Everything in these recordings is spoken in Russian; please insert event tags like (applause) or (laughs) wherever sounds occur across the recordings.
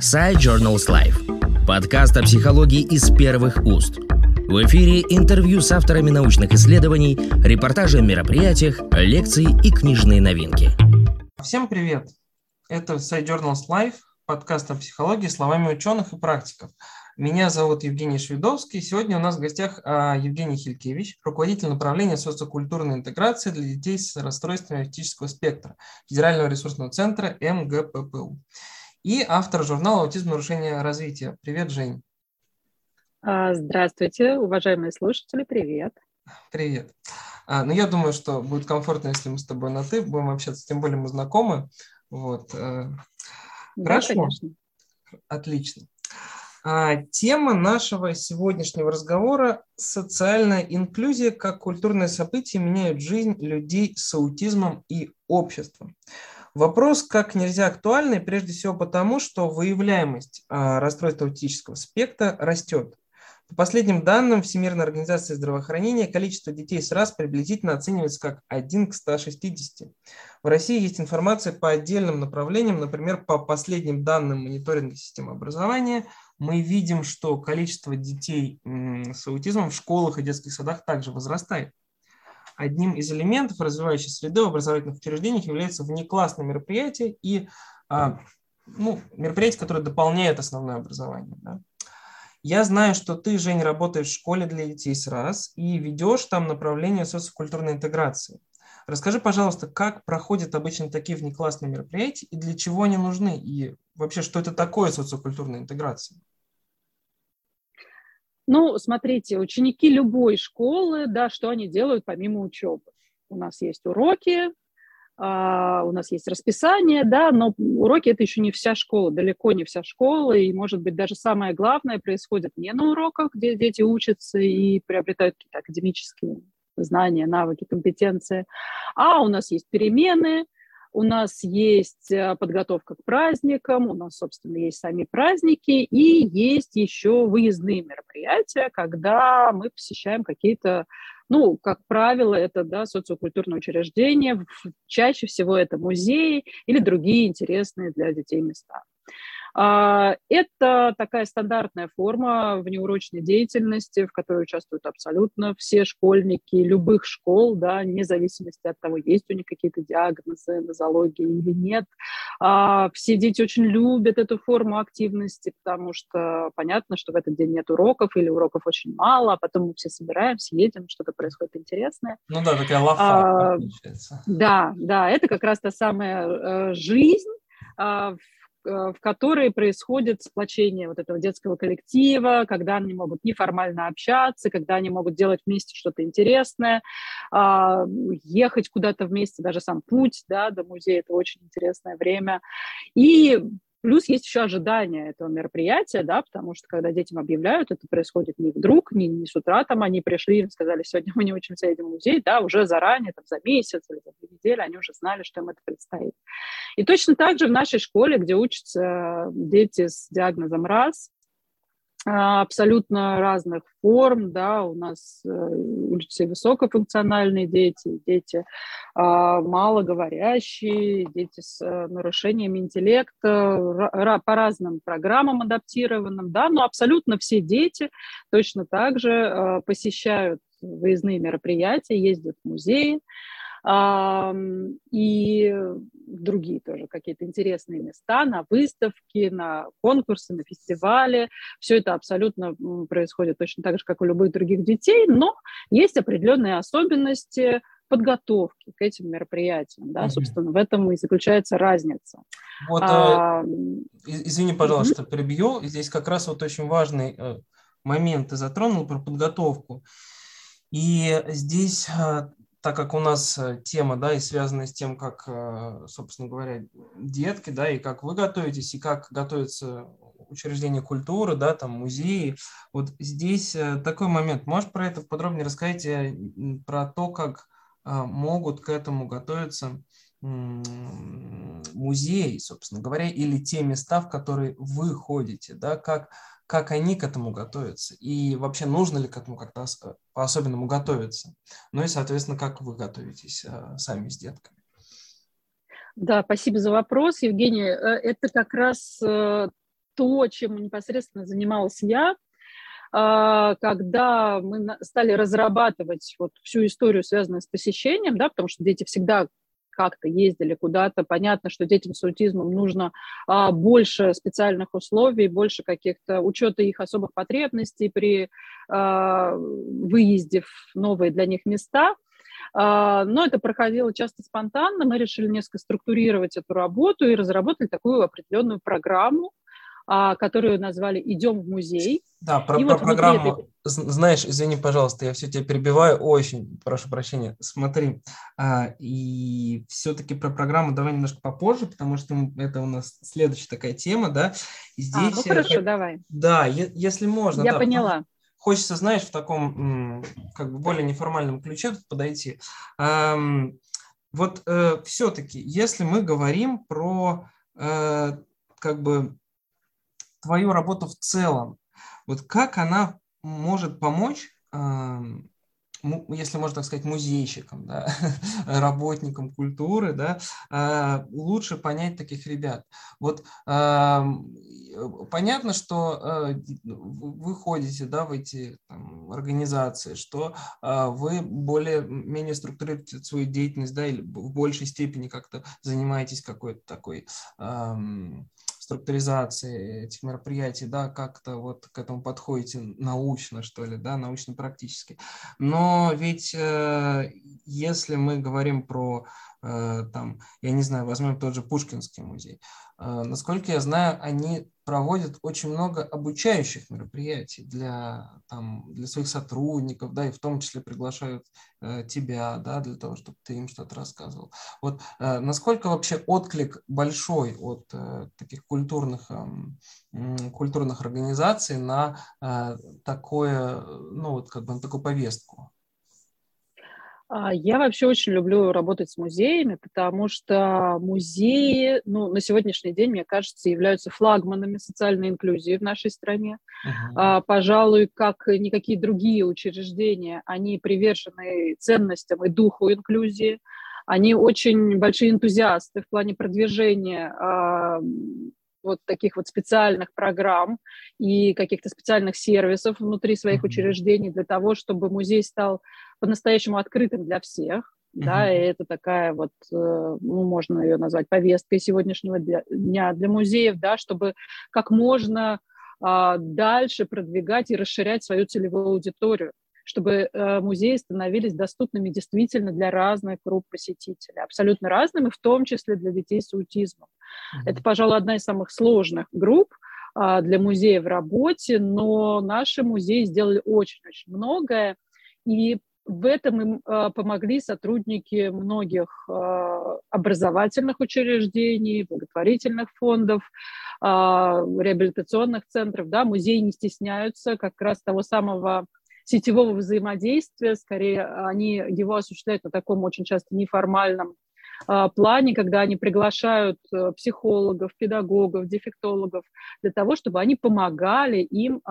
Side Journals Life. Подкаст о психологии из первых уст. В эфире интервью с авторами научных исследований, репортажи о мероприятиях, лекции и книжные новинки. Всем привет! Это Side Journals Life, подкаст о психологии словами ученых и практиков. Меня зовут Евгений Шведовский. Сегодня у нас в гостях а, Евгений Хилькевич, руководитель направления социокультурной интеграции для детей с расстройствами аутического спектра Федерального ресурсного центра МГППУ и автор журнала «Аутизм. Нарушение развития». Привет, Жень. А, здравствуйте, уважаемые слушатели, привет. Привет. А, ну, я думаю, что будет комфортно, если мы с тобой на «ты» будем общаться, тем более мы знакомы. Вот. Э, да, Хорошо. Конечно. Отлично. А, тема нашего сегодняшнего разговора – социальная инклюзия как культурное событие меняют жизнь людей с аутизмом и обществом. Вопрос как нельзя актуальный, прежде всего потому, что выявляемость а, расстройства аутического спектра растет. По последним данным Всемирной организации здравоохранения, количество детей с РАС приблизительно оценивается как 1 к 160. В России есть информация по отдельным направлениям, например, по последним данным мониторинга системы образования, мы видим, что количество детей с аутизмом в школах и детских садах также возрастает. Одним из элементов развивающей среды в образовательных учреждениях является внеклассное мероприятие и а, ну, мероприятие, которое дополняет основное образование. Да. Я знаю, что ты, Жень, работаешь в школе для детей с РАС и ведешь там направление социокультурной интеграции. Расскажи, пожалуйста, как проходят обычно такие внеклассные мероприятия и для чего они нужны, и вообще, что это такое социокультурная интеграция? Ну, смотрите, ученики любой школы, да, что они делают помимо учебы? У нас есть уроки, Uh, у нас есть расписание, да, но уроки это еще не вся школа, далеко не вся школа, и, может быть, даже самое главное происходит не на уроках, где дети учатся и приобретают какие-то академические знания, навыки, компетенции, а у нас есть перемены, у нас есть э, подготовка к праздникам, у нас, собственно, есть сами праздники, и есть еще выездные мероприятия, когда мы посещаем какие-то, ну, как правило, это да, социокультурные учреждения, чаще всего это музеи или другие интересные для детей места. А, это такая стандартная форма внеурочной деятельности, в которой участвуют абсолютно все школьники любых школ, да, вне зависимости от того, есть у них какие-то диагнозы, нозологии или нет. А, все дети очень любят эту форму активности, потому что понятно, что в этот день нет уроков или уроков очень мало, а потом мы все собираемся, едем, что-то происходит интересное. Ну да, такая лафа а, Да, да, это как раз та самая э, жизнь, в Э, в которой происходит сплочение вот этого детского коллектива, когда они могут неформально общаться, когда они могут делать вместе что-то интересное, а, ехать куда-то вместе, даже сам путь да, до музея – это очень интересное время. И Плюс есть еще ожидание этого мероприятия, да, потому что когда детям объявляют, это происходит не вдруг, не, не с утра, там они пришли и сказали, сегодня мы не учимся, едем в музей, да, уже заранее, там, за месяц или за две недели они уже знали, что им это предстоит. И точно так же в нашей школе, где учатся дети с диагнозом РАС, абсолютно разных форм, да, у нас э, учатся высокофункциональные дети, дети а, малоговорящие, дети с э, нарушением интеллекта, по разным программам адаптированным, да, но абсолютно все дети точно так же э, посещают выездные мероприятия, ездят в музеи, и другие тоже какие-то интересные места, на выставки, на конкурсы, на фестивали. Все это абсолютно происходит точно так же, как у любых других детей, но есть определенные особенности подготовки к этим мероприятиям. Да? Mm-hmm. Собственно, в этом и заключается разница. Вот, а, э, извини, пожалуйста, mm-hmm. прибью. Здесь как раз вот очень важный э, момент ты затронул про подготовку. И здесь э, так как у нас э, тема, да, и связана с тем, как, э, собственно говоря, детки, да, и как вы готовитесь, и как готовятся учреждения культуры, да, там музеи. Вот здесь э, такой момент. Можешь про это подробнее рассказать, про то, как могут к этому готовиться музеи, собственно говоря, или те места, в которые вы ходите, да, как как они к этому готовятся, и вообще нужно ли к этому как-то по-особенному готовиться. Ну и, соответственно, как вы готовитесь э, сами с детками. Да, спасибо за вопрос, Евгений. Э, это как раз э, то, чем непосредственно занималась я, а, когда мы стали разрабатывать вот всю историю, связанную с посещением, да, потому что дети всегда как-то ездили куда-то. Понятно, что детям с аутизмом нужно а, больше специальных условий, больше каких-то учета их особых потребностей при а, выезде в новые для них места. А, но это проходило часто спонтанно. Мы решили несколько структурировать эту работу и разработали такую определенную программу, которую назвали «Идем в музей». Да, про, про вот программу, этой... знаешь, извини, пожалуйста, я все тебя перебиваю, очень прошу прощения. Смотри, а, и все-таки про программу давай немножко попозже, потому что это у нас следующая такая тема, да. И здесь, а, ну хорошо, я, давай. Да, если можно. Я да, поняла. Хочется, знаешь, в таком как бы более неформальном ключе подойти. Вот э, все-таки, если мы говорим про э, как бы твою работу в целом, вот как она может помочь, если можно так сказать, музейщикам, да, (laughs) работникам культуры, да, а, лучше понять таких ребят. Вот понятно, что э, вы ходите да, в эти там, организации, что а, вы более-менее структурируете свою деятельность, да, или в большей степени как-то занимаетесь какой-то такой структуризации этих мероприятий, да, как-то вот к этому подходите научно, что ли, да, научно-практически. Но ведь э, если мы говорим про Э, там, я не знаю, возьмем тот же Пушкинский музей. Э, насколько я знаю, они проводят очень много обучающих мероприятий для, там, для своих сотрудников, да, и в том числе приглашают э, тебя, да, для того, чтобы ты им что-то рассказывал. Вот э, насколько вообще отклик большой от э, таких культурных, э, культурных организаций на э, такое, ну, вот как бы на такую повестку? А, я вообще очень люблю работать с музеями, потому что музеи, ну, на сегодняшний день, мне кажется, являются флагманами социальной инклюзии в нашей стране. Uh-huh. Пожалуй, как никакие другие учреждения, они привержены ценностям и духу инклюзии. Они очень большие энтузиасты в плане продвижения вот таких вот специальных программ и каких-то специальных сервисов внутри своих mm-hmm. учреждений для того, чтобы музей стал по-настоящему открытым для всех. Да, и это такая вот, э, ну, можно ее назвать повесткой сегодняшнего дня для музеев, да, чтобы как можно а, дальше продвигать и расширять свою целевую аудиторию чтобы э, музеи становились доступными действительно для разных групп посетителей, абсолютно разными, в том числе для детей с аутизмом. Mm-hmm. Это, пожалуй, одна из самых сложных групп э, для музея в работе, но наши музеи сделали очень-очень многое, и в этом им э, помогли сотрудники многих э, образовательных учреждений, благотворительных фондов, э, реабилитационных центров. Да, музеи не стесняются как раз того самого сетевого взаимодействия, скорее они его осуществляют на таком очень часто неформальном а, плане, когда они приглашают психологов, педагогов, дефектологов для того, чтобы они помогали им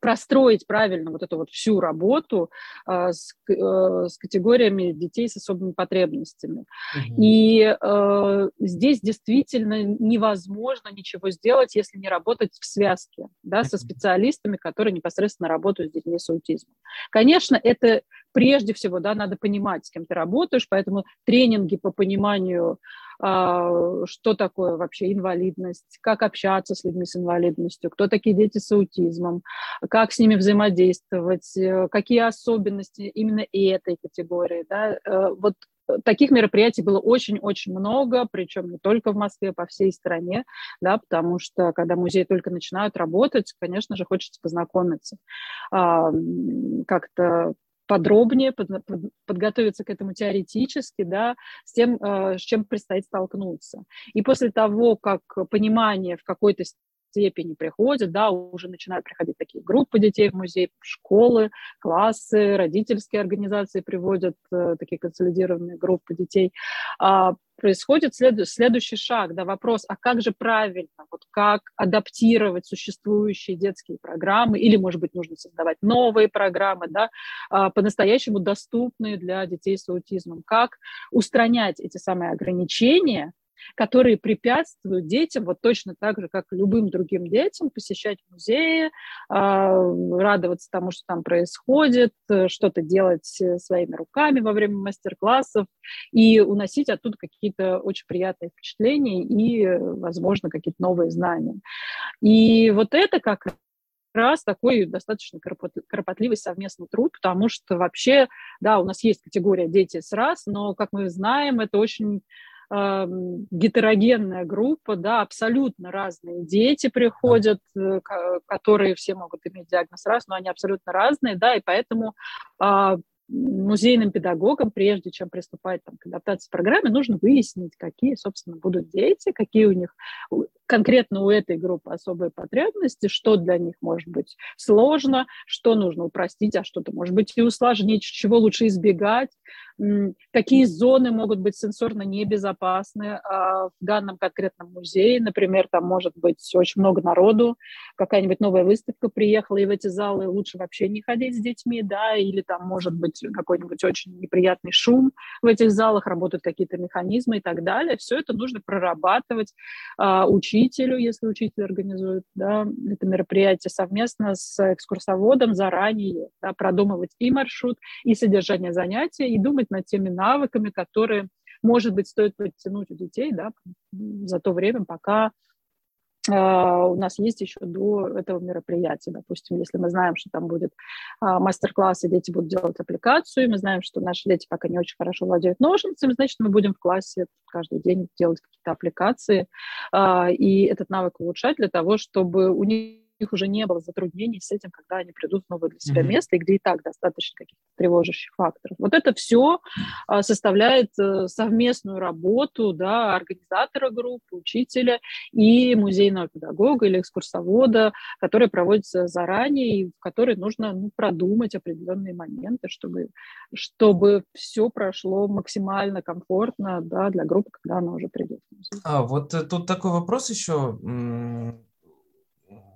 простроить правильно вот эту вот всю работу э, с, э, с категориями детей с особыми потребностями. Угу. И э, здесь действительно невозможно ничего сделать, если не работать в связке да, со специалистами, которые непосредственно работают с детьми с аутизмом. Конечно, это прежде всего, да, надо понимать, с кем ты работаешь, поэтому тренинги по пониманию что такое вообще инвалидность, как общаться с людьми с инвалидностью, кто такие дети с аутизмом, как с ними взаимодействовать, э, какие особенности именно этой категории. Да? Э, вот таких мероприятий было очень-очень много, причем не только в Москве, по всей стране, да, потому что когда музеи только начинают работать, конечно же, хочется познакомиться, а, как-то подробнее под, под, подготовиться к этому теоретически, да, с тем, э, с чем предстоит столкнуться. И после того, как понимание в какой-то степени приходит, да, уже начинают приходить такие группы детей в музей, школы, классы, родительские организации приводят э, такие консолидированные группы детей. А, происходит след, следующий шаг, да, вопрос, а как же правильно, вот как адаптировать существующие детские программы, или, может быть, нужно создавать новые программы, да, а, по-настоящему доступные для детей с аутизмом, как устранять эти самые ограничения, которые препятствуют детям, вот точно так же, как и любым другим детям, посещать музеи, а, радоваться тому, что там происходит, что-то делать своими руками во время мастер-классов и уносить оттуда какие-то очень приятные впечатления и, возможно, какие-то новые знания. И вот это как раз такой достаточно кропотливый совместный труд, потому что вообще, да, у нас есть категория дети с раз, но, как мы знаем, это очень гетерогенная группа, да, абсолютно разные дети приходят, э, которые все могут иметь диагноз раз, но они абсолютно разные, да, и поэтому э, музейным педагогам, прежде чем приступать там, к адаптации программы, нужно выяснить, какие, собственно, будут дети, какие у них конкретно у этой группы особые потребности, что для них может быть сложно, что нужно упростить, а что-то может быть и усложнить, чего лучше избегать, какие зоны могут быть сенсорно небезопасны а, в данном конкретном музее. Например, там может быть очень много народу, какая-нибудь новая выставка приехала, и в эти залы лучше вообще не ходить с детьми, да, или там может быть какой-нибудь очень неприятный шум в этих залах, работают какие-то механизмы и так далее. Все это нужно прорабатывать, а, учителю, если учитель организует да, это мероприятие совместно с экскурсоводом заранее, да, продумывать и маршрут, и содержание занятия, и думать над теми навыками, которые, может быть, стоит подтянуть у детей да, за то время, пока а, у нас есть еще до этого мероприятия. Допустим, если мы знаем, что там будет а, мастер-класс, и дети будут делать аппликацию, мы знаем, что наши дети пока не очень хорошо владеют ножницами, значит, мы будем в классе каждый день делать какие-то аппликации а, и этот навык улучшать для того, чтобы у них них уже не было затруднений с этим, когда они придут в новое для себя mm-hmm. место, и где и так достаточно каких-то тревожащих факторов. Вот это все а, составляет а, совместную работу да, организатора группы, учителя и музейного педагога или экскурсовода, которая проводится заранее и в которой нужно ну, продумать определенные моменты, чтобы, чтобы все прошло максимально комфортно да, для группы, когда она уже придет. А вот э, тут такой вопрос еще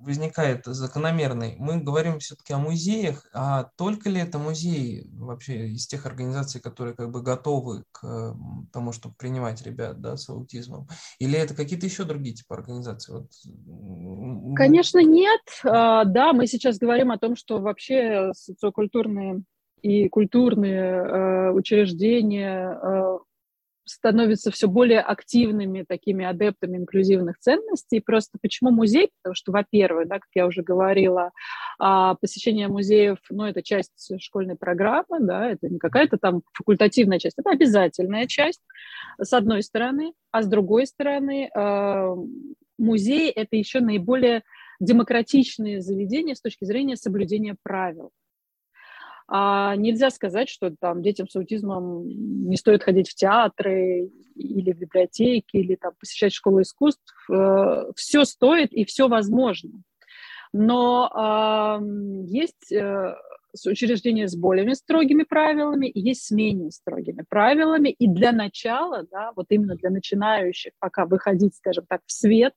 возникает закономерный. Мы говорим все-таки о музеях, а только ли это музеи вообще из тех организаций, которые как бы готовы к тому, чтобы принимать ребят да, с аутизмом? Или это какие-то еще другие типы организаций? Вот. Конечно, нет. А, да, мы сейчас говорим о том, что вообще социокультурные и культурные э, учреждения э, становятся все более активными такими адептами инклюзивных ценностей. Просто почему музей? Потому что, во-первых, да, как я уже говорила, а, посещение музеев, ну, это часть школьной программы, да, это не какая-то там факультативная часть, это обязательная часть, с одной стороны, а с другой стороны, а, музей — это еще наиболее демократичные заведения с точки зрения соблюдения правил. А нельзя сказать, что там детям с аутизмом не стоит ходить в театры или в библиотеки, или там посещать школу искусств. Э, все стоит и все возможно. Но э, есть э, учреждения с более строгими правилами, и есть с менее строгими правилами. И для начала, да, вот именно для начинающих, пока выходить, скажем так, в свет,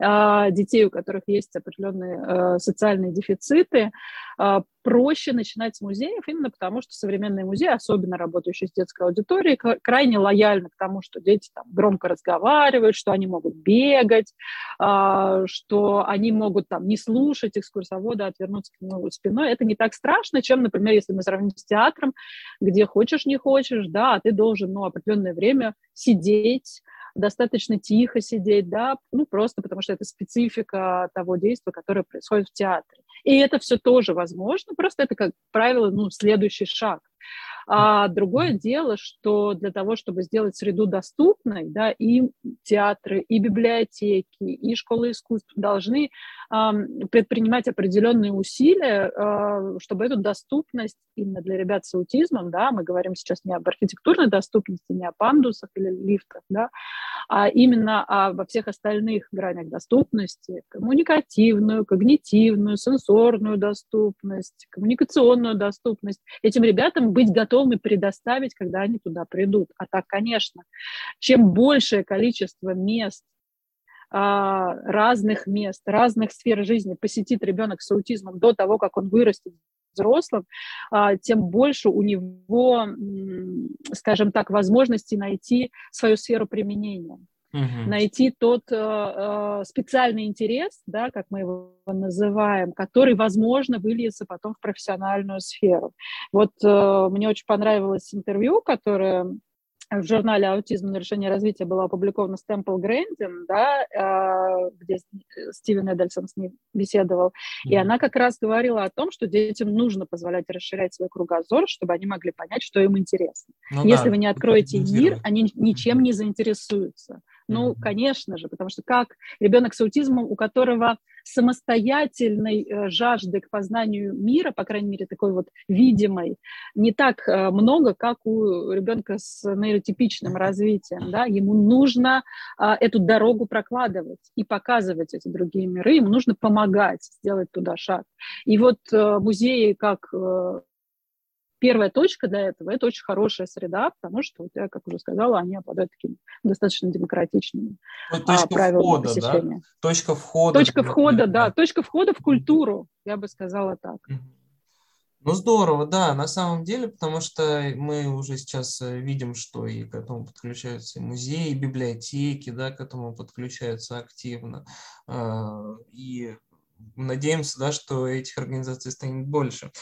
детей, у которых есть определенные э, социальные дефициты, э, проще начинать с музеев, именно потому что современные музеи, особенно работающие с детской аудиторией, крайне лояльны к тому, что дети там громко разговаривают, что они могут бегать, а, что они могут там не слушать экскурсовода, а отвернуться к нему спиной. Это не так страшно, чем, например, если мы сравним с театром, где хочешь, не хочешь, да, а ты должен, ну, определенное время сидеть, достаточно тихо сидеть, да, ну, просто потому что это специфика того действия, которое происходит в театре. И это все тоже возможно, просто это, как правило, ну, следующий шаг. А другое дело, что для того, чтобы сделать среду доступной, да, и театры, и библиотеки, и школы искусств должны предпринимать определенные усилия, э, чтобы эту доступность именно для ребят с аутизмом, да, мы говорим сейчас не об архитектурной доступности, не о пандусах или лифтах, да, а именно во всех остальных гранях доступности, коммуникативную, когнитивную, сенсорную доступность, коммуникационную доступность, этим ребятам быть готовыми готовы предоставить, когда они туда придут. А так, конечно, чем большее количество мест а, разных мест, разных сфер жизни посетит ребенок с аутизмом до того, как он вырастет взрослым, а, тем больше у него, скажем так, возможностей найти свою сферу применения. Угу. найти тот э, э, специальный интерес, да, как мы его называем, который, возможно, выльется потом в профессиональную сферу. Вот э, мне очень понравилось интервью, которое в журнале «Аутизм. Нарушение развития» была опубликована с Темпл Грэндин, да, а, где Стивен Эдельсон с ней беседовал, mm-hmm. и она как раз говорила о том, что детям нужно позволять расширять свой кругозор, чтобы они могли понять, что им интересно. Ну, Если да, вы не откроете мир, они ничем не заинтересуются. Ну, конечно же, потому что как ребенок с аутизмом, у которого самостоятельной э, жажды к познанию мира, по крайней мере, такой вот видимой, не так э, много, как у ребенка с нейротипичным развитием. Да? Ему нужно а, эту дорогу прокладывать и показывать эти другие миры, ему нужно помогать сделать туда шаг. И вот э, музеи, как первая точка для этого – это очень хорошая среда, потому что, вот я, как уже сказала, они обладают такими достаточно демократичными точка а, правилами входа, посещения. Да? Точка входа. Точка входа, да. Точка входа в культуру, я бы сказала так. Ну, здорово, да, на самом деле, потому что мы уже сейчас э, видим, что и к этому подключаются и музеи, и библиотеки, да, к этому подключаются активно. А, и надеемся, да, что этих организаций станет больше.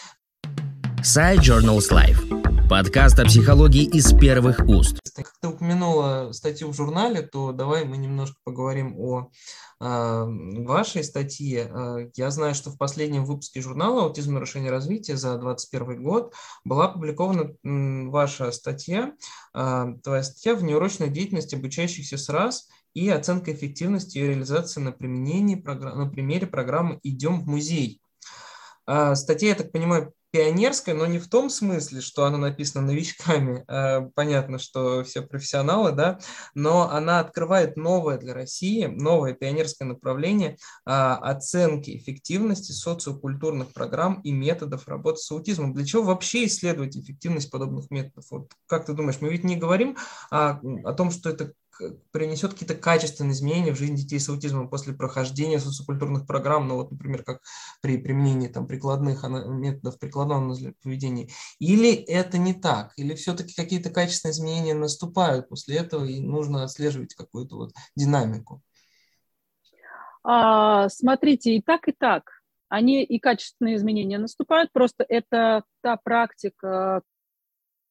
Side Journals Life. Подкаст о психологии из первых уст. Как ты упомянула статью в журнале, то давай мы немножко поговорим о э, вашей статье. А, я знаю, что в последнем выпуске журнала «Аутизм. Нарушение развития» за 2021 год была опубликована ваша статья, э, твоя статья в неурочной деятельности обучающихся с раз и оценка эффективности и реализации на, применении, на примере программы «Идем в музей». Статья, я так понимаю, пионерская, но не в том смысле, что она написана новичками, (laughs) э, понятно, что все профессионалы, да, но она открывает новое для России, новое пионерское направление а, оценки эффективности социокультурных программ и методов работы с аутизмом. Для чего вообще исследовать эффективность подобных методов? Вот как ты думаешь, мы ведь не говорим о, о том, что это принесет какие-то качественные изменения в жизнь детей с аутизмом после прохождения социокультурных программ, ну вот, например, как при применении там прикладных методов прикладного поведения, или это не так, или все-таки какие-то качественные изменения наступают после этого и нужно отслеживать какую-то вот динамику? А, смотрите, и так, и так. Они и качественные изменения наступают, просто это та практика,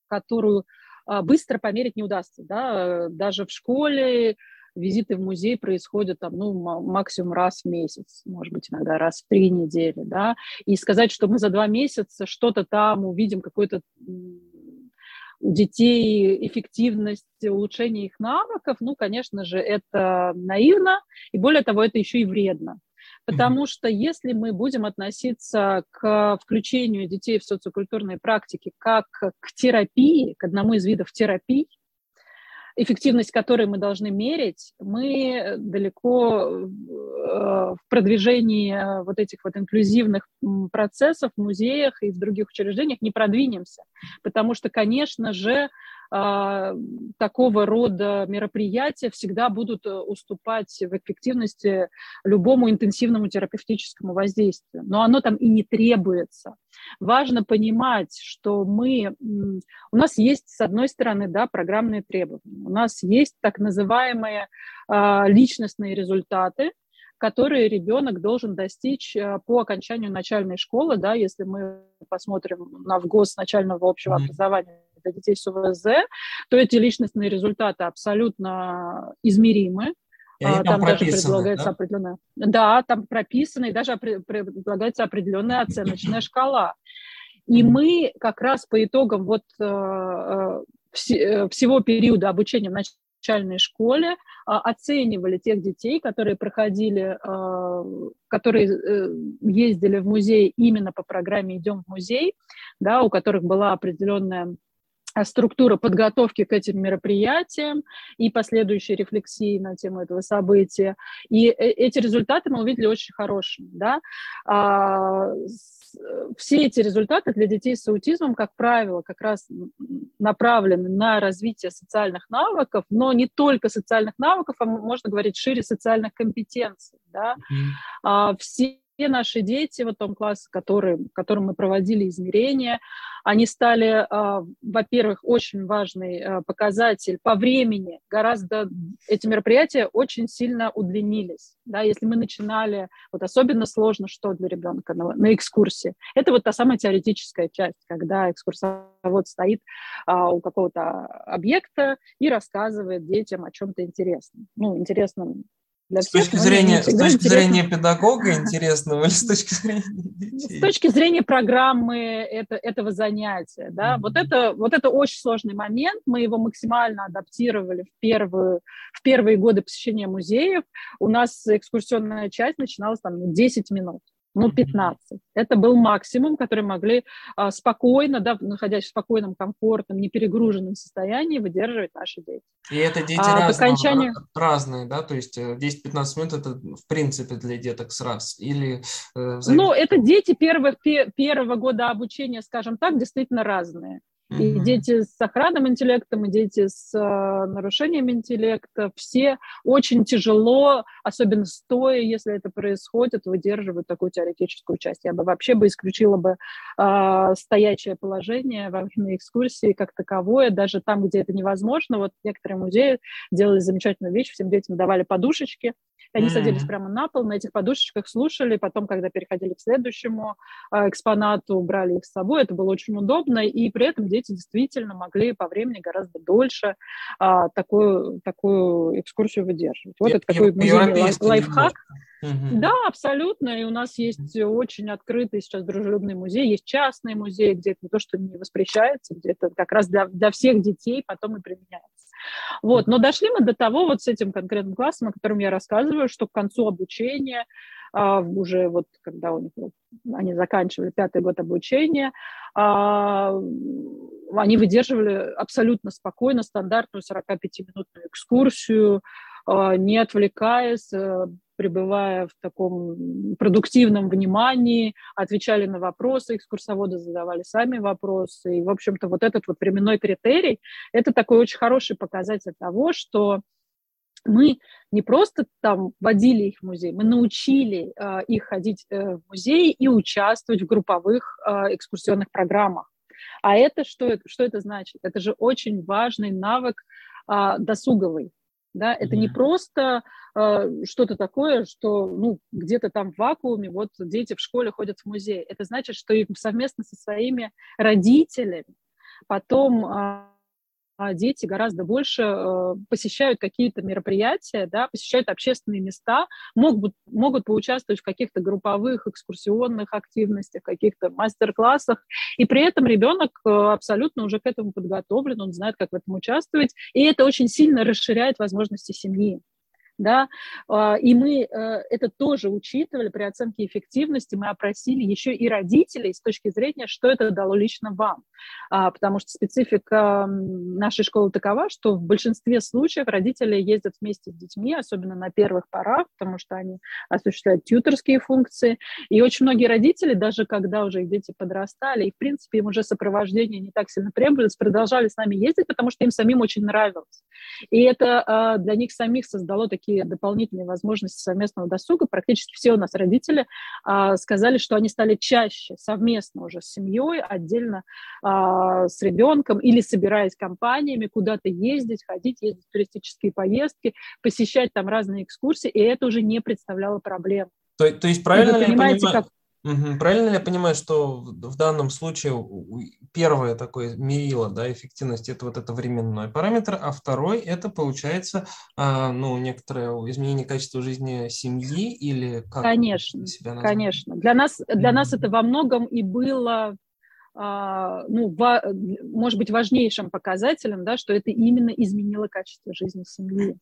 которую быстро померить не удастся. Да? Даже в школе визиты в музей происходят там, ну, максимум раз в месяц, может быть, иногда раз в три недели. Да? И сказать, что мы за два месяца что-то там увидим, какой-то у детей эффективность, улучшение их навыков, ну, конечно же, это наивно, и более того, это еще и вредно. Потому что если мы будем относиться к включению детей в социокультурные практики как к терапии, к одному из видов терапии, эффективность которой мы должны мерить, мы далеко э, в продвижении вот этих вот инклюзивных процессов в музеях и в других учреждениях не продвинемся. Потому что, конечно же, такого рода мероприятия всегда будут э, уступать в эффективности любому интенсивному терапевтическому воздействию. Но оно там и не требуется. Важно понимать, что мы... У нас есть, с одной стороны, да, программные требования. У нас есть так называемые а, личностные результаты, которые ребенок должен достичь э, по окончанию начальной школы, да, если мы посмотрим на ВГОС начального общего образования для детей с ОВЗ, то эти личностные результаты абсолютно измеримы. А, там, там даже предлагается да? определенная... Да, там прописано, и даже предлагается определенная оценочная шкала. И мы как раз по итогам вот э, э, э, всего периода обучения в начальной школе оценивали тех детей, которые проходили, которые ездили в музей именно по программе «Идем в музей», да, у которых была определенная а структура подготовки к этим мероприятиям и последующей рефлексии на тему этого события. И э, эти результаты мы увидели очень хорошими. Да? А, все эти результаты для детей с аутизмом, как правило, как раз направлены на развитие социальных навыков, но не только социальных навыков, а можно говорить шире социальных компетенций. Да? Mm-hmm. Все наши дети в том классе, который, которым мы проводили измерения, они стали, а, во-первых, очень важный а, показатель по времени. Гораздо эти мероприятия очень сильно удлинились. Да, если мы начинали, вот особенно сложно что для ребенка на, на экскурсии. Это вот та самая теоретическая часть, когда экскурсовод стоит а, у какого-то объекта и рассказывает детям о чем-то интересном. Ну, интересном для с точки зрения, с точки зрения педагога (laughs) интересного или с точки зрения детей? С точки зрения программы это, этого занятия, да, mm-hmm. вот это вот это очень сложный момент. Мы его максимально адаптировали в первую в первые годы посещения музеев. У нас экскурсионная часть начиналась там 10 минут ну, 15. Это был максимум, который могли а, спокойно, да, находясь в спокойном, комфортном, неперегруженном состоянии, выдерживать наши дети. И это дети а, разного, окончанию... разные, да? То есть 10-15 э, минут это в принципе для деток с раз? Или, э, Ну, это дети первых, первого года обучения, скажем так, действительно разные. И дети с сохранным интеллектом, и дети с э, нарушением интеллекта, все очень тяжело, особенно стоя, если это происходит, выдерживают такую теоретическую часть. Я бы вообще бы исключила бы э, стоячее положение во время экскурсии как таковое, даже там, где это невозможно. Вот некоторые музеи делали замечательную вещь, всем детям давали подушечки, они mm-hmm. садились прямо на пол, на этих подушечках слушали, потом, когда переходили к следующему э, экспонату, брали их с собой. Это было очень удобно, и при этом дети действительно могли по времени гораздо дольше э, такую, такую экскурсию выдерживать. Вот я, это такой музейный лайфхак. Угу. Да, абсолютно. И у нас есть очень открытый сейчас дружелюбный музей. Есть частные музеи, где это не то, что не воспрещается, где это как раз для, для всех детей потом и применяется. Вот. Но дошли мы до того вот с этим конкретным классом, о котором я рассказываю, что к концу обучения, а, уже вот когда у них они заканчивали пятый год обучения, а, они выдерживали абсолютно спокойно стандартную 45-минутную экскурсию, а, не отвлекаясь, э, пребывая в таком продуктивном внимании, отвечали на вопросы, экскурсоводы задавали сами вопросы. И, в общем-то, вот этот вот временной критерий – это такой очень хороший показатель того, что мы не просто там водили их в музей, мы научили э, их ходить э, в музей и участвовать в групповых э, экскурсионных программах. А это что, что это значит? Это же очень важный навык э, досуговый. Да? Это mm-hmm. не просто э, что-то такое, что ну, где-то там в вакууме вот дети в школе ходят в музей. Это значит, что их совместно со своими родителями потом а дети гораздо больше э, посещают какие-то мероприятия, да, посещают общественные места, могут, могут поучаствовать в каких-то групповых экскурсионных активностях, каких-то мастер-классах, и при этом ребенок э, абсолютно уже к этому подготовлен, он знает, как в этом участвовать, и это очень сильно расширяет возможности семьи да, а, и мы э, это тоже учитывали при оценке эффективности, мы опросили еще и родителей с точки зрения, что это дало лично вам, а, потому что специфика нашей школы такова, что в большинстве случаев родители ездят вместе с детьми, особенно на первых порах, потому что они осуществляют тьюторские функции, и очень многие родители, даже когда уже их дети подрастали, и в принципе им уже сопровождение не так сильно требовалось, продолжали с нами ездить, потому что им самим очень нравилось. И это а, для них самих создало такие такие дополнительные возможности совместного досуга. Практически все у нас родители а, сказали, что они стали чаще совместно уже с семьей, отдельно а, с ребенком или собираясь компаниями куда-то ездить, ходить, ездить в туристические поездки, посещать там разные экскурсии, и это уже не представляло проблем. То, то есть правильно ли я понимаю, как... Угу. Правильно ли я понимаю, что в данном случае первое такое мерило да, эффективности это вот это временной параметр, а второй это получается а, ну, некоторое изменение качества жизни семьи или как конечно, себя конечно. Для нас, для нас это во многом и было ну, во, может быть, важнейшим показателем, да, что это именно изменило качество жизни семьи.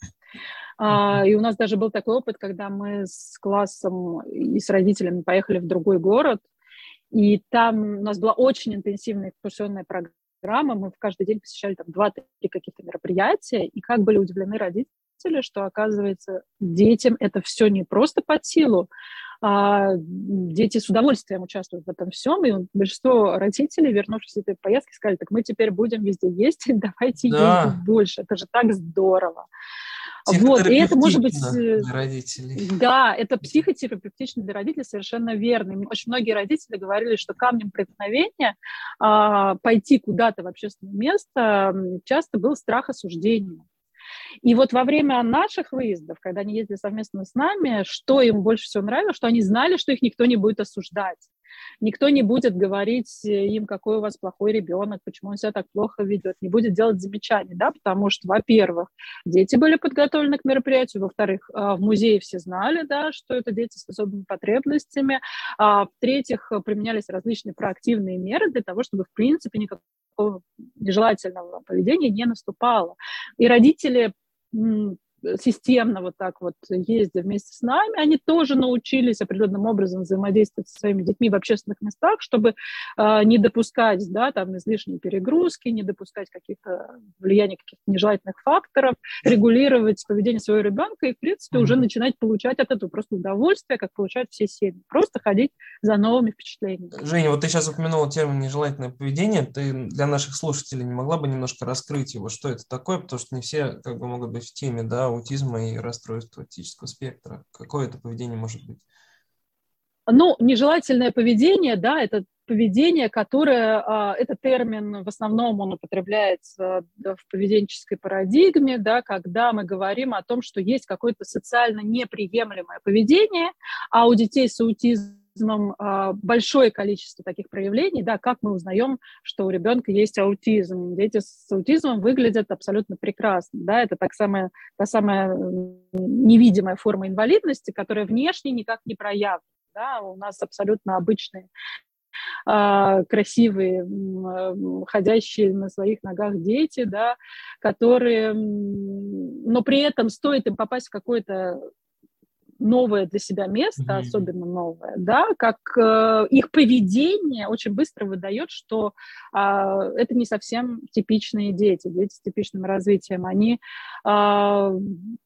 А, и у нас даже был такой опыт, когда мы с классом и с родителями поехали в другой город, и там у нас была очень интенсивная экскурсионная программа, мы каждый день посещали там два-три каких-то мероприятия, и как были удивлены родители, что, оказывается, детям это все не просто под силу, а дети с удовольствием участвуют в этом всем, и большинство родителей, вернувшись из этой поездки, сказали, так мы теперь будем везде ездить, (laughs) давайте да. ездить больше, это же так здорово. Вот, и это может быть... Э, для родителей. Да, это психотерапевтично для родителей, совершенно верно. Очень многие родители говорили, что камнем преткновения а, пойти куда-то в общественное место часто был страх осуждения. И вот во время наших выездов, когда они ездили совместно с нами, что им больше всего нравилось, что они знали, что их никто не будет осуждать. Никто не будет говорить им, какой у вас плохой ребенок, почему он себя так плохо ведет, не будет делать замечаний, да, потому что, во-первых, дети были подготовлены к мероприятию, во-вторых, а, в музее все знали, да, что это дети с особыми потребностями, а в-третьих, применялись различные проактивные меры для того, чтобы, в принципе, никакого нежелательного поведения не наступало. И родители うん、системно вот так вот ездя вместе с нами, они тоже научились определенным образом взаимодействовать со своими детьми в общественных местах, чтобы э, не допускать, да, там, излишней перегрузки, не допускать каких-то влияния каких-то нежелательных факторов, регулировать поведение своего ребенка и, в принципе, уже начинать получать от этого просто удовольствие, как получают все семьи. Просто ходить за новыми впечатлениями. Женя, вот ты сейчас упомянула термин нежелательное поведение. Ты для наших слушателей не могла бы немножко раскрыть его, что это такое, потому что не все как бы могут быть в теме, да, аутизма и расстройства аутического спектра? Какое это поведение может быть? Ну, нежелательное поведение, да, это поведение, которое, а, это термин, в основном он употребляется в поведенческой парадигме, да, когда мы говорим о том, что есть какое-то социально неприемлемое поведение, а у детей с аутизмом аутизмом а, большое количество таких проявлений, да, как мы узнаем, что у ребенка есть аутизм. Дети с аутизмом выглядят абсолютно прекрасно, да, это так самая, та самая невидимая форма инвалидности, которая внешне никак не проявлена, да, у нас абсолютно обычные а, красивые, ходящие на своих ногах дети, да, которые, но при этом стоит им попасть в какой-то новое для себя место, mm-hmm. особенно новое, да, как э, их поведение очень быстро выдает, что э, это не совсем типичные дети, дети с типичным развитием, они... Э,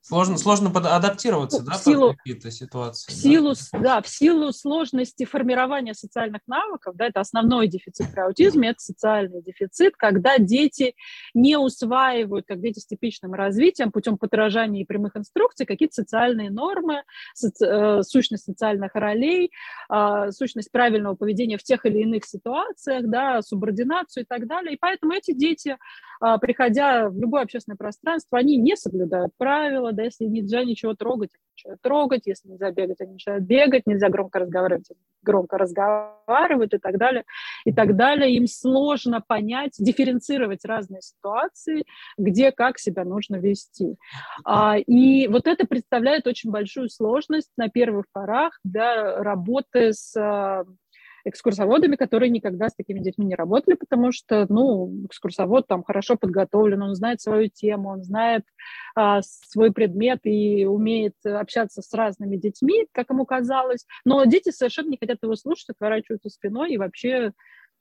сложно, сложно адаптироваться, да, силу, под какие-то ситуации. В силу, да, в силу сложности формирования социальных навыков, да, это основной дефицит при аутизме, это социальный дефицит, когда дети не усваивают, как дети с типичным развитием, путем подражания и прямых инструкций, какие-то социальные нормы, сущность социальных ролей, а, сущность правильного поведения в тех или иных ситуациях, да, субординацию и так далее. И поэтому эти дети, а, приходя в любое общественное пространство, они не соблюдают правила, да, если нельзя ничего трогать, начинают трогать, если нельзя бегать, они начинают бегать, нельзя громко разговаривать, громко разговаривают и так далее, и так далее. Им сложно понять, дифференцировать разные ситуации, где как себя нужно вести. А, и вот это представляет очень большую сложность на первых порах да, работы с а, экскурсоводами, которые никогда с такими детьми не работали, потому что, ну, экскурсовод там хорошо подготовлен, он знает свою тему, он знает а, свой предмет и умеет общаться с разными детьми, как ему казалось, но дети совершенно не хотят его слушать, отворачиваются спиной и вообще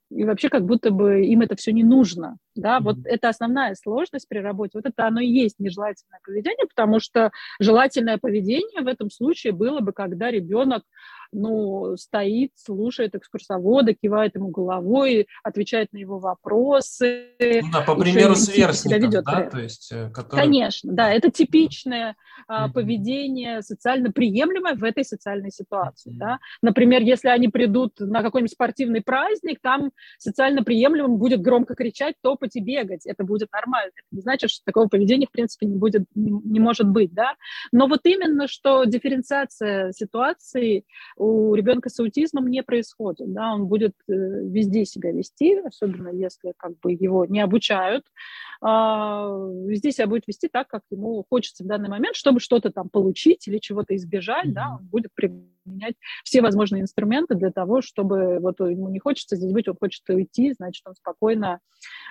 и вообще как будто бы им это все не нужно, да, mm-hmm. вот это основная сложность при работе, вот это оно и есть нежелательное поведение, потому что желательное поведение в этом случае было бы, когда ребенок ну, стоит, слушает экскурсовода, кивает ему головой, отвечает на его вопросы. Ну, да, по примеру сверстников, ведет, да, то есть... Э, который... Конечно, да, это типичное mm-hmm. поведение, социально приемлемое в этой социальной ситуации, mm-hmm. да. Например, если они придут на какой-нибудь спортивный праздник, там социально приемлемым будет громко кричать, топать и бегать, это будет нормально. Это не значит, что такого поведения, в принципе, не будет, не, не может быть, да. Но вот именно, что дифференциация ситуации у ребенка с аутизмом не происходит, да, он будет э, везде себя вести, особенно если как бы его не обучают, а, везде себя будет вести так, как ему хочется в данный момент, чтобы что-то там получить или чего-то избежать, mm-hmm. да, он будет применять все возможные инструменты для того, чтобы вот ему не хочется здесь быть, он хочет уйти, значит, он спокойно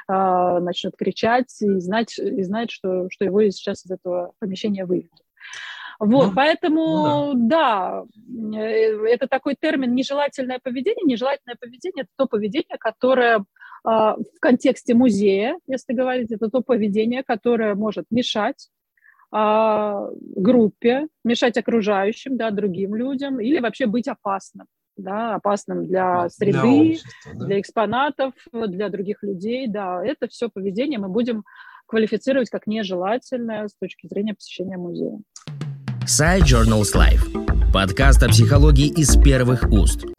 э, начнет кричать и знать, и знать что, что его сейчас из этого помещения выведут. Вот, ну, поэтому, ну, да. да, э, это такой термин нежелательное поведение. Нежелательное поведение – это то поведение, которое а, в контексте музея, если говорить, это то поведение, которое может мешать а, группе, мешать окружающим, да, другим людям или вообще быть опасным да, опасным для среды, для, да? для экспонатов, для других людей, да, это все поведение мы будем квалифицировать как нежелательное с точки зрения посещения музея. Сайт Journals Life. Подкаст о психологии из первых уст.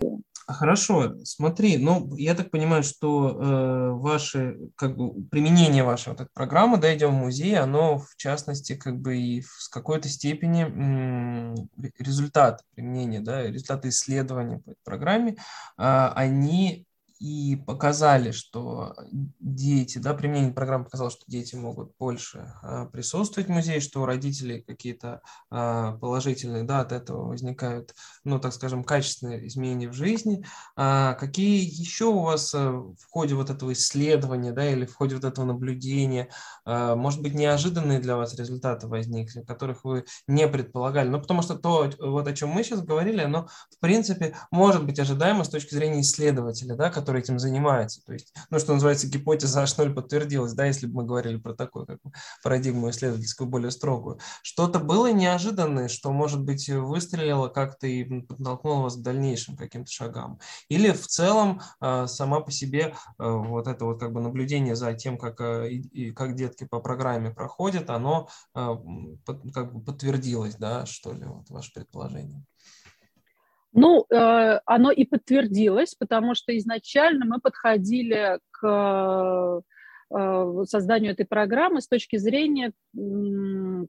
Хорошо, смотри, ну, я так понимаю, что э, ваше, как бы, применение вашей вот этой программы, да, идем в музей, оно, в частности, как бы и в какой-то степени м, результат применения, да, результаты исследования по этой программе, э, они и показали, что дети, да, применение программы показало, что дети могут больше а, присутствовать в музее, что у родителей какие-то а, положительные, да, от этого возникают, ну, так скажем, качественные изменения в жизни. А какие еще у вас а, в ходе вот этого исследования, да, или в ходе вот этого наблюдения, может быть, неожиданные для вас результаты возникли, которых вы не предполагали? Ну, потому что то, вот о чем мы сейчас говорили, оно, в принципе, может быть ожидаемо с точки зрения исследователя, да, который этим занимается. То есть, ну, что называется, гипотеза H0 подтвердилась, да, если бы мы говорили про такую как бы, парадигму исследовательскую, более строгую. Что-то было неожиданное, что, может быть, выстрелило как-то и подтолкнуло вас к дальнейшим каким-то шагам. Или в целом а, сама по себе а, вот это вот как бы наблюдение за тем, как, а, и, как детки по программе проходят, оно как бы подтвердилось, да, что ли, вот ваше предположение? Ну, э, оно и подтвердилось, потому что изначально мы подходили к э, созданию этой программы с точки зрения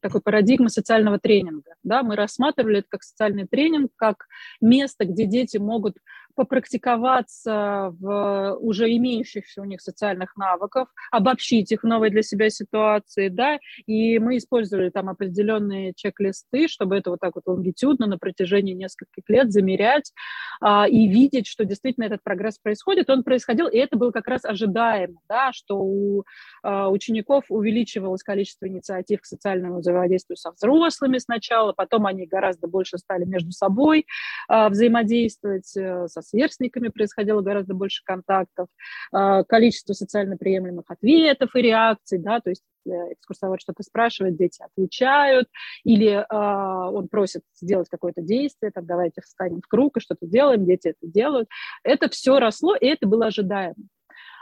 такой парадигмы социального тренинга. Да? Мы рассматривали это как социальный тренинг, как место, где дети могут попрактиковаться в уже имеющихся у них социальных навыков, обобщить их в новой для себя ситуации, да, и мы использовали там определенные чек-листы, чтобы это вот так вот лонгитюдно на протяжении нескольких лет замерять а, и видеть, что действительно этот прогресс происходит. Он происходил, и это было как раз ожидаемо, да, что у а, учеников увеличивалось количество инициатив к социальному взаимодействию со взрослыми сначала, потом они гораздо больше стали между собой а, взаимодействовать, э, со сверстниками происходило гораздо больше контактов, а, количество социально приемлемых ответов и реакций, да, то есть э, экскурсовод что-то спрашивает, дети отвечают, или э, он просит сделать какое-то действие, там давайте встанем в круг и что-то делаем, дети это делают. Это все росло, и это было ожидаемо.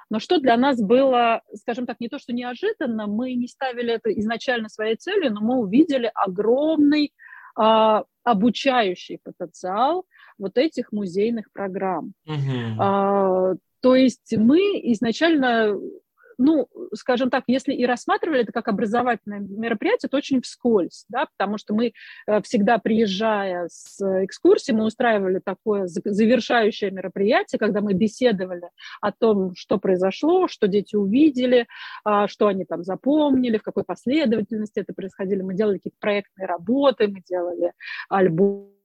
Но что для нас было, скажем так, не то, что неожиданно, мы не ставили это изначально своей целью, но мы увидели огромный э, обучающий потенциал вот этих музейных программ. Uh-huh. А, то есть мы изначально ну, скажем так, если и рассматривали это как образовательное мероприятие, то очень вскользь, да, потому что мы э, всегда, приезжая с экскурсии, мы устраивали такое завершающее мероприятие, когда мы беседовали о том, что произошло, что дети увидели, а, что они там запомнили, в какой последовательности это происходило. Мы делали какие-то проектные работы, мы делали альбом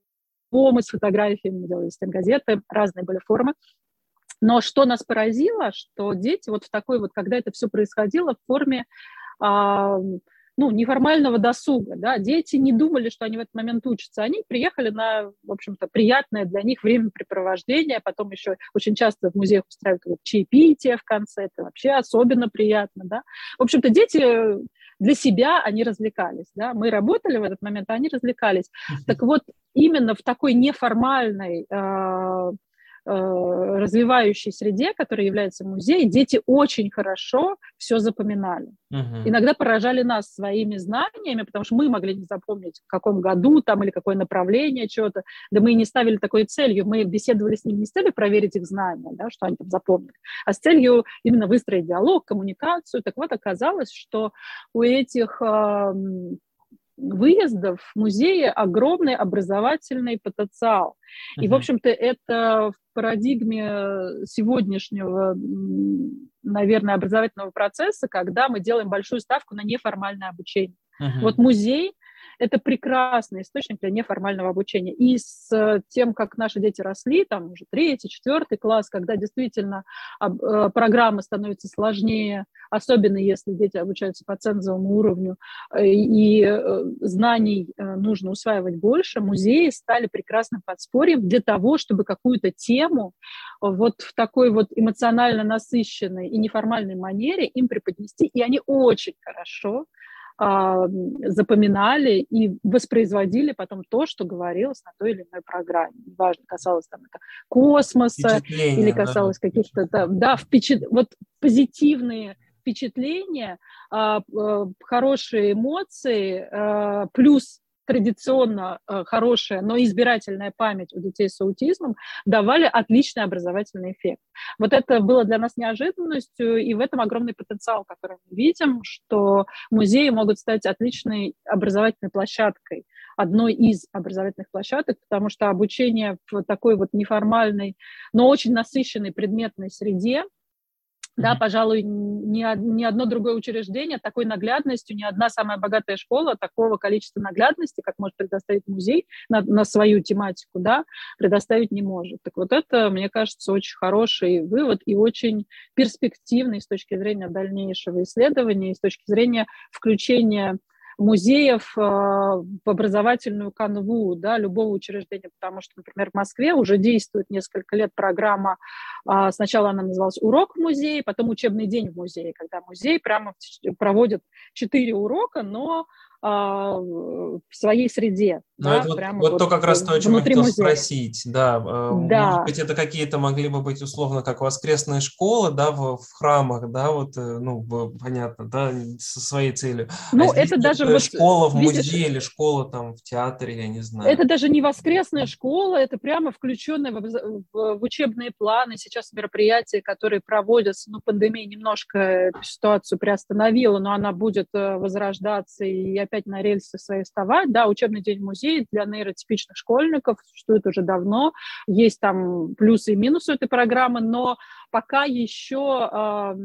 альбомы с фотографиями, делали стенгазеты, разные были формы. Но что нас поразило, что дети вот в такой вот, когда это все происходило в форме а, ну, неформального досуга, да, дети не думали, что они в этот момент учатся, они приехали на, в общем-то, приятное для них времяпрепровождение, потом еще очень часто в музеях устраивают вот, чаепитие в конце, это вообще особенно приятно, да. В общем-то, дети для себя они развлекались, да, мы работали в этот момент, а они развлекались. Так вот, именно в такой неформальной э, Э, развивающей среде, которая является музей, дети очень хорошо все запоминали. Uh-huh. Иногда поражали нас своими знаниями, потому что мы могли не запомнить, в каком году там или какое направление чего-то. Да мы и не ставили такой целью. Мы беседовали с ними не с целью проверить их знания, да, что они там запомнили, а с целью именно выстроить диалог, коммуникацию. Так вот, оказалось, что у этих э, выездов в музее огромный образовательный потенциал. И, в общем-то, это в парадигме сегодняшнего, наверное, образовательного процесса, когда мы делаем большую ставку на неформальное обучение. Uh-huh. Вот музей это прекрасный источник для неформального обучения. И с э, тем, как наши дети росли, там уже третий, четвертый класс, когда действительно э, программа становится сложнее, особенно если дети обучаются по цензовому уровню, э, и знаний нужно усваивать больше, музеи стали прекрасным подспорьем для того, чтобы какую-то тему вот в такой вот эмоционально насыщенной и неформальной манере им преподнести, и они очень хорошо запоминали и воспроизводили потом то, что говорилось на той или иной программе. Неважно, касалось там это космоса или касалось да, каких-то, да, да впечат... вот позитивные впечатление, хорошие эмоции, плюс традиционно э, хорошая, но избирательная память у детей с аутизмом давали отличный образовательный эффект. Вот это было для нас неожиданностью, и в этом огромный потенциал, который мы видим, что музеи могут стать отличной образовательной площадкой, одной из образовательных площадок, потому что обучение в такой вот неформальной, но очень насыщенной предметной среде, да, пожалуй, ни, ни одно другое учреждение такой наглядностью, ни одна самая богатая школа такого количества наглядности, как может предоставить музей на, на свою тематику, да, предоставить не может. Так вот это, мне кажется, очень хороший вывод и очень перспективный с точки зрения дальнейшего исследования и с точки зрения включения музеев э, в образовательную канву да, любого учреждения, потому что, например, в Москве уже действует несколько лет программа, э, сначала она называлась «Урок в музее», потом «Учебный день в музее», когда музей прямо проводит четыре урока, но а, в своей среде. Ну, да, это вот, вот, вот то как раз то, о чем я хотел музея. спросить. Да, а, да. Может быть, это какие-то могли бы быть условно как воскресные школы, да, в, в храмах, да, вот, э, ну, понятно, да, со своей целью. А ну, а это даже вот, школа в видишь, музее или школа там в театре, я не знаю. Это даже не воскресная школа, это прямо включенная в, в, в учебные планы. Сейчас мероприятия, которые проводятся, ну, пандемия немножко ситуацию приостановила, но она будет э, возрождаться и опять на рельсы свои вставать. Да, учебный день в музее для нейротипичных школьников существует уже давно. Есть там плюсы и минусы этой программы, но пока еще э,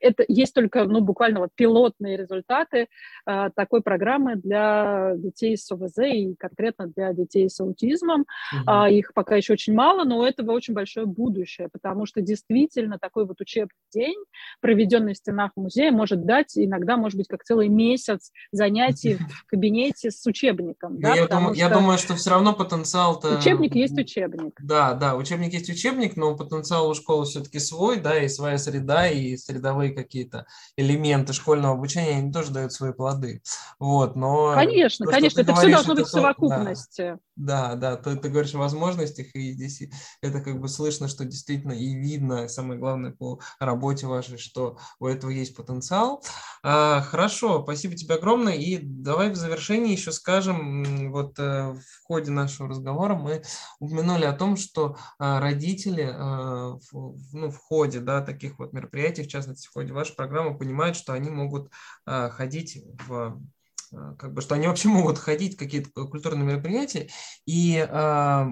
это есть только, ну, буквально вот пилотные результаты э, такой программы для детей с ОВЗ и конкретно для детей с аутизмом. Mm-hmm. Э, их пока еще очень мало, но у этого очень большое будущее, потому что действительно такой вот учебный день, проведенный в стенах музея, может дать иногда, может быть, как целый месяц занятий в (laughs) кабинете с учебником. Да, я, думаю, что я думаю, что все равно потенциал-то... Учебник есть учебник. Да, да, учебник есть учебник, но потенциал у школы все-таки все-таки свой, да, и своя среда, и средовые какие-то элементы школьного обучения, они тоже дают свои плоды. Вот, но... Конечно, то, конечно, это говоришь, все должно быть в совокупности. Да, да, да ты, ты говоришь о возможностях, и здесь это как бы слышно, что действительно и видно, самое главное по работе вашей, что у этого есть потенциал. А, хорошо, спасибо тебе огромное, и давай в завершении еще скажем, вот э, в ходе нашего разговора мы упомянули о том, что а, родители а, в ходе да, таких вот мероприятий, в частности, в ходе вашей программы, понимают, что они могут э, ходить в как бы, что они вообще (laughs) могут ходить какие-то культурные мероприятия. И э,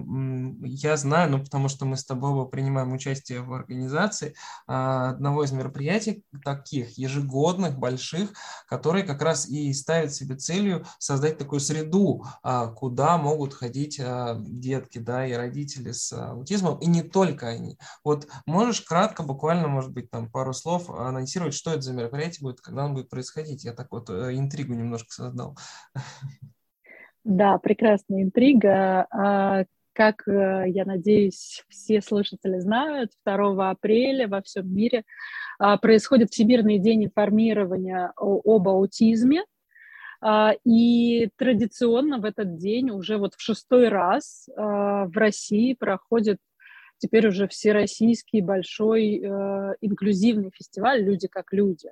я знаю, ну, потому что мы с тобой принимаем участие в организации э, одного из мероприятий таких ежегодных, больших, которые как раз и ставят себе целью создать такую среду, э, куда могут ходить э, детки, да, и родители с аутизмом, и не только они. Вот можешь кратко, буквально, может быть, там пару слов анонсировать, что это за мероприятие будет, когда он будет происходить? Я так вот э, интригу немножко создал. Да, прекрасная интрига. А, как, э, я надеюсь, все слушатели знают, 2 апреля во всем мире а, происходит Всемирный день информирования об аутизме. А, и традиционно в этот день уже вот в шестой раз в России проходит теперь уже всероссийский большой э, инклюзивный фестиваль «Люди как люди».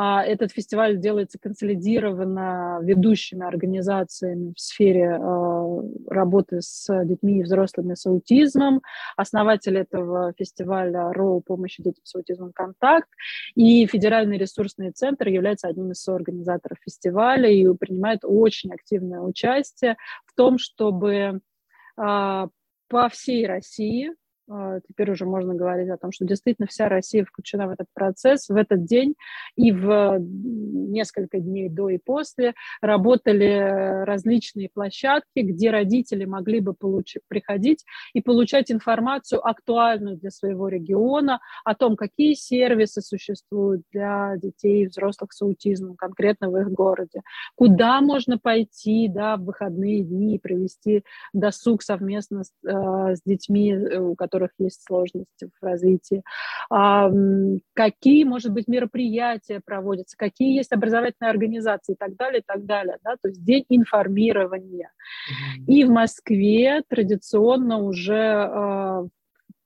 А, этот фестиваль делается консолидированно ведущими организациями в сфере а, работы с детьми и взрослыми с аутизмом. Основатель этого фестиваля РОУ «Помощи детям с аутизмом. Контакт». И Федеральный ресурсный центр является одним из соорганизаторов фестиваля и принимает очень активное участие в том, чтобы а, по всей России теперь уже можно говорить о том, что действительно вся Россия включена в этот процесс. В этот день и в несколько дней до и после работали различные площадки, где родители могли бы получить, приходить и получать информацию актуальную для своего региона о том, какие сервисы существуют для детей и взрослых с аутизмом конкретно в их городе, куда можно пойти да, в выходные дни и провести досуг совместно с, э, с детьми, э, у которых которых есть сложности в развитии, какие, может быть, мероприятия проводятся, какие есть образовательные организации и так далее, и так далее. Да? То есть день информирования. И в Москве традиционно уже а,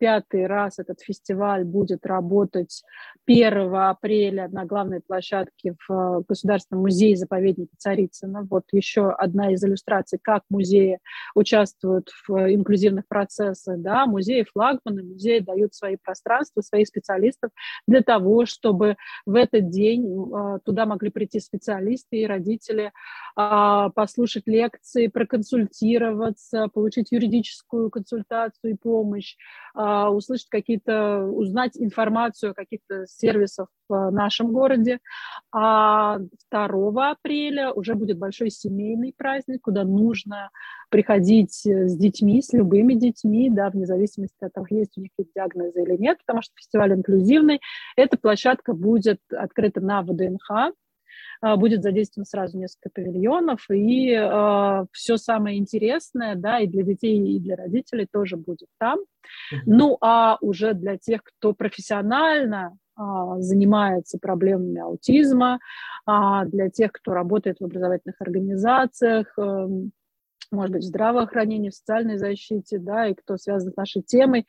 35-й раз этот фестиваль будет работать 1 апреля на главной площадке в э, Государственном музее-заповеднике Царицына. Вот еще одна из иллюстраций, как музеи участвуют в инклюзивных процессах. Да? Музеи флагманы, музеи дают свои пространства, своих специалистов для того, чтобы в этот день э, туда могли прийти специалисты и родители, а, послушать лекции, проконсультироваться, получить юридическую консультацию и помощь, а, услышать какие-то, узнать информацию о каких-то сервисах в нашем городе. А 2 апреля уже будет большой семейный праздник, куда нужно приходить с детьми, с любыми детьми, да, вне зависимости от того, есть у них диагнозы или нет, потому что фестиваль инклюзивный. Эта площадка будет открыта на ВДНХ, а, будет задействовано сразу несколько павильонов, и э, все самое интересное, да, и для детей, и для родителей тоже будет там. Mm-hmm. Ну, а уже для тех, кто профессионально э, занимается проблемами аутизма, для тех, кто работает в образовательных организациях, э, может быть, в здравоохранении, в социальной защите, да, и кто связан с нашей темой.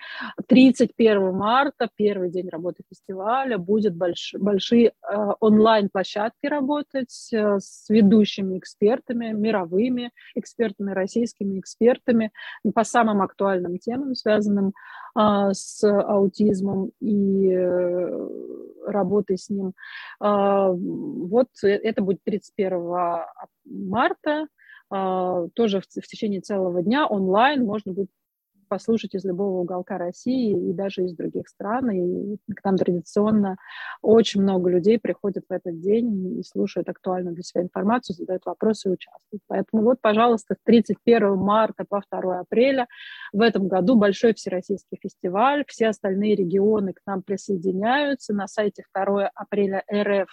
31 марта, первый день работы фестиваля, будет больш, большие э, онлайн-площадки работать э, с ведущими экспертами, мировыми экспертами, российскими экспертами по самым актуальным темам, связанным э, с аутизмом и э, работой с ним. Э, вот э, это будет 31 марта. А, тоже в, в течение целого дня онлайн можно будет послушать из любого уголка России и даже из других стран. И к нам традиционно очень много людей приходят в этот день и слушают актуальную для себя информацию, задают вопросы и участвуют. Поэтому вот, пожалуйста, с 31 марта по 2 апреля в этом году большой всероссийский фестиваль. Все остальные регионы к нам присоединяются. На сайте 2 апреля РФ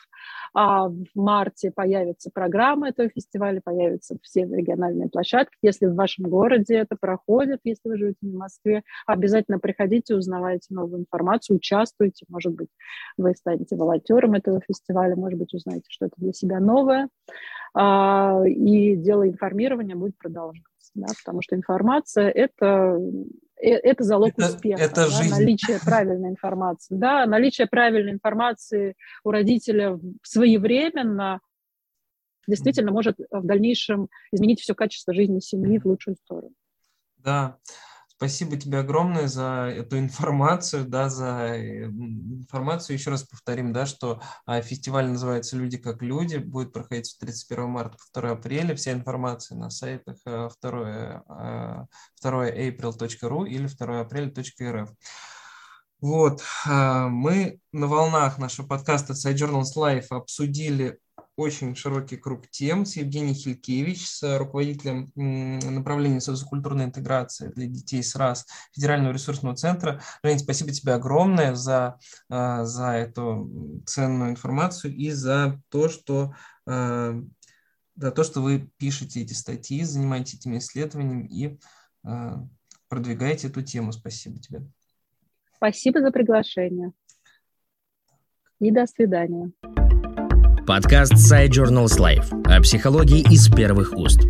а в марте появится программа этого фестиваля, появятся все региональные площадки. Если в вашем городе это проходит, если вы живете в Москве. Обязательно приходите, узнавайте новую информацию, участвуйте. Может быть, вы станете волонтером этого фестиваля, может быть, узнаете что-то для себя новое. А, и дело информирования будет продолжаться. Да, потому что информация это э, это залог это, успеха, это да, наличие правильной информации. Да, наличие правильной информации у родителя своевременно действительно может в дальнейшем изменить все качество жизни семьи в лучшую сторону. Да, Спасибо тебе огромное за эту информацию, да, за э, информацию. Еще раз повторим, да, что а, фестиваль называется «Люди как люди», будет проходить с 31 марта по 2 апреля. Вся информация на сайтах 2, 2 april.ru или 2 апреля.рф. Вот, а, мы на волнах нашего подкаста Side Journals Life обсудили очень широкий круг тем с Евгением Хилькевич, с руководителем направления социокультурной интеграции для детей с РАС Федерального ресурсного центра. Жень, спасибо тебе огромное за, а, за эту ценную информацию и за то, что а, за то, что вы пишете эти статьи, занимаетесь этими исследованиями и а, продвигаете эту тему. Спасибо тебе. Спасибо за приглашение. И до свидания. Подкаст Side Journals Life о психологии из первых уст.